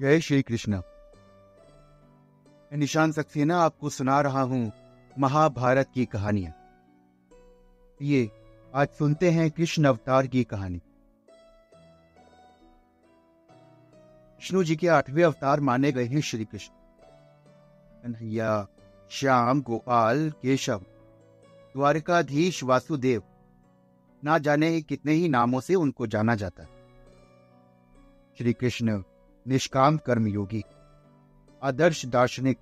जय श्री कृष्ण। निशान सक्सेना आपको सुना रहा हूँ, महाभारत की कहानियाँ ये, आज सुनते हैं कृष्ण अवतार की कहानी। विष्णु जी के आठवें अवतार माने गए हैं श्री कृष्ण। कन्हैया, श्याम, गोपाल, केशव, द्वारकाधीश, वासुदेव, ना जाने कितने ही नामों से उनको जाना जाता है। श्री कृष्ण निष्काम कर्मयोगी आदर्श दार्शनिक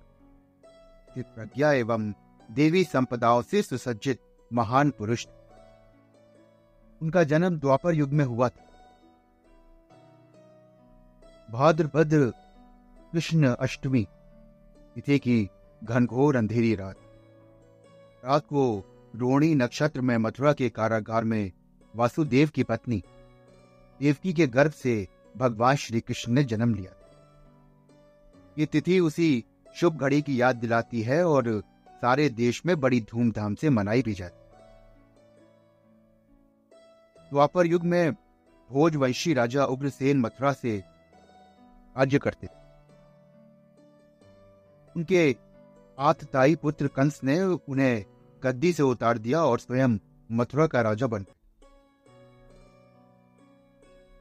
प्रज्ञा एवं देवी संपदाओं से सुसज्जित महान पुरुष। उनका जन्म द्वापर युग में हुआ था। भाद्रभद्र कृष्ण अष्टमी, तिथि की घनघोर अंधेरी रात। रात को रोणी नक्षत्र में मथुरा के कारागार में वासुदेव की पत्नी, देवकी के गर्भ से भगवान श्री कृष्ण ने जन्म लिया ये तिथि उसी शुभ घड़ी की याद दिलाती है और सारे देश में बड़ी धूमधाम से मनाई भी जाती द्वापर युग में भोजवंशी राजा उग्रसेन मथुरा से राज्य करते थे। उनके आतताई पुत्र कंस ने उन्हें गद्दी से उतार दिया और स्वयं मथुरा का राजा बन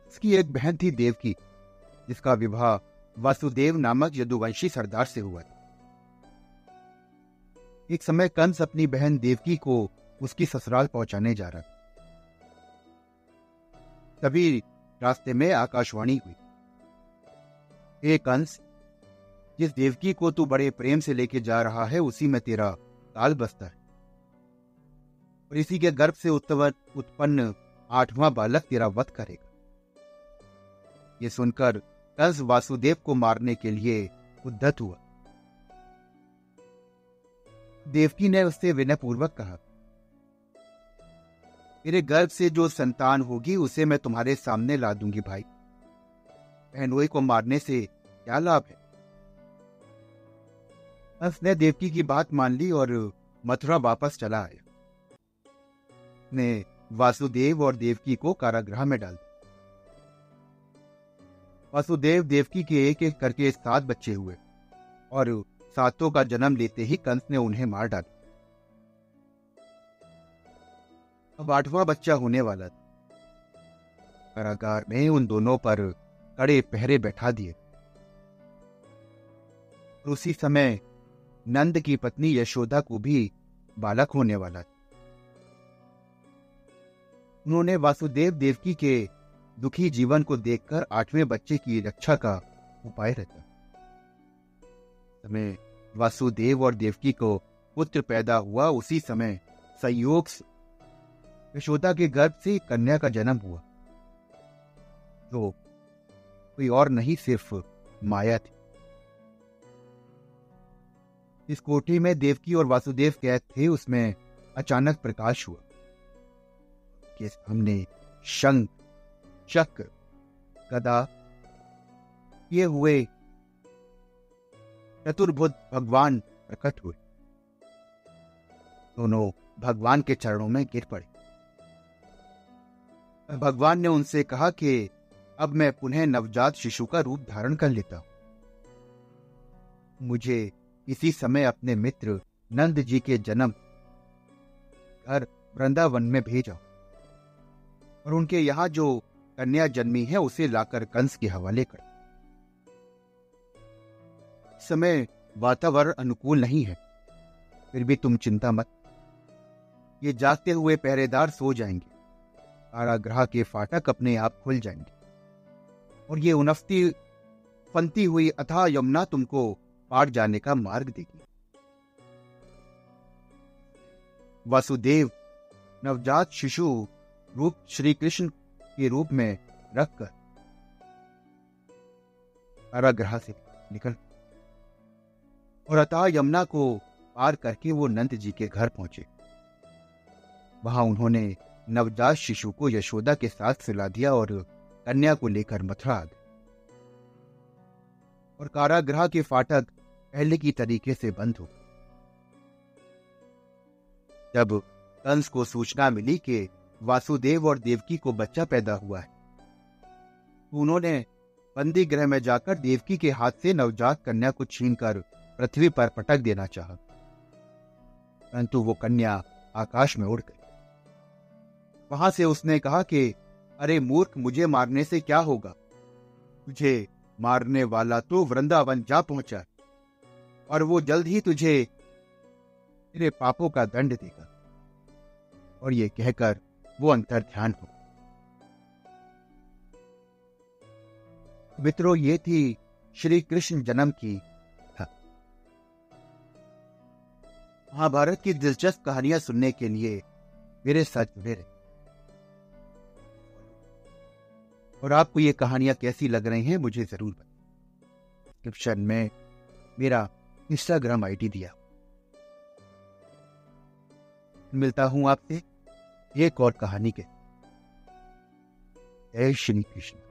उसकी एक बहन थी देवकी, जिसका विवाह वासुदेव नामक यदुवंशी सरदार से हुआ था। एक समय कंस अपनी बहन देवकी को उसकी ससुराल पहुँचाने जा रहा तभी रास्ते में आकाशवाणी हुई। ए कंस, जिस देवकी को तू बड़े प्रेम से लेके जा रहा है, उसी में तेरा काल बसता है। और इसी के गर्भ से उत्पन्न आठवां बालक तेरा वध करेगा। ये सुनकर कंस वासुदेव को मारने के लिए उद्धत हुआ। देवकी ने उससे विनयपूर्वक कहा, मेरे गर्भ से जो संतान होगी, उसे मैं तुम्हारे सामने ला दूँगी भाई। बहनोई को मारने से क्या लाभ है? कंस ने देवकी की बात मान ली और मथुरा वापस चला आया। ने वासुदेव और देवकी को कारागृह में डाल दिया। वासुदेव देवकी के एक एक करके सात बच्चे हुए, और सातों का जन्म लेते ही कंस ने उन्हें मार डाला। अब आठवां बच्चा होने वाला था। कारागार में उन दोनों पर कड़े पहरे बैठा दिए। उसी समय नंद की पत्नी यशोदा को भी बालक होने वाला था। उन्होंने वासुदेव देवकी के दुखी जीवन को देखकर आठवें बच्चे की रक्षा का उपाय रचा समय वासुदेव और देवकी को पुत्र पैदा हुआ। उसी समय संयोग यशोदा के गर्भ से कन्या का जन्म हुआ, जो कोई और नहीं, सिर्फ़ माया थी। इस कोठी में देवकी और वासुदेव कैद थे। उसमें अचानक प्रकाश हुआ के सामने शंख चक्र गदा ये हुए चतुर्भुज भगवान प्रकट हुए। दोनों भगवान के चरणों में गिर पड़े। भगवान ने उनसे कहा कि अब मैं पुनः नवजात शिशु का रूप धारण कर लेता हूँ। मुझे इसी समय अपने मित्र नंद जी के जन्म घर वृंदावन में भेजा और उनके यहाँ जो कन्या जन्मी है, उसे लाकर कंस के हवाले कर। समय वातावरण अनुकूल नहीं है। फिर भी तुम चिंता मत। ये जागते हुए पहरेदार सो जाएँगे। कारागृह के फाटक अपने आप खुल जाएँगे। और ये उनफती फनती हुई अथा यमुना तुमको पार जाने का मार्ग देगी। वासुदेव, नवजात शिशु रूप श्री कृष्ण के रूप में रखकर कारागृह से निकल और अतः यमुना को पार करके वो नंद जी के घर पहुँचे। वहाँ उन्होंने नवजात शिशु को यशोदा के साथ सिला दिया और कन्या को लेकर मथुरा आ गए। और कारागृह के फाटक पहले की तरीके से बंद हो जब कंस को सूचना मिली कि वासुदेव और देवकी को बच्चा पैदा हुआ है। उन्होंने बंदी गृह में जाकर देवकी के हाथ से नवजात कन्या को छीनकर पृथ्वी पर पटक देना चाहा। परंतु वो कन्या आकाश में उड़ गई। वहाँ से उसने कहा कि, अरे मूर्ख, मुझे मारने से क्या होगा? तुझे मारने वाला तो वृंदावन जा पहुँचा और वो जल्द ही तुझे तेरे पापों का दंड देगा। और ये कहकर वो अंतर ध्यान हो। मित्रों, ये थी श्री कृष्ण जन्म की महाभारत की दिलचस्प कहानियाँ सुनने के लिए मेरे साथ जुड़े रहे। और आपको ये कहानियाँ कैसी लग रही हैं, मुझे ज़रूर बताएँ। डिस्क्रिप्शन में मेरा इंस्टाग्राम आईडी दिया। मिलता हूँ आपसे। एक और कहानी के। जय श्री कृष्ण।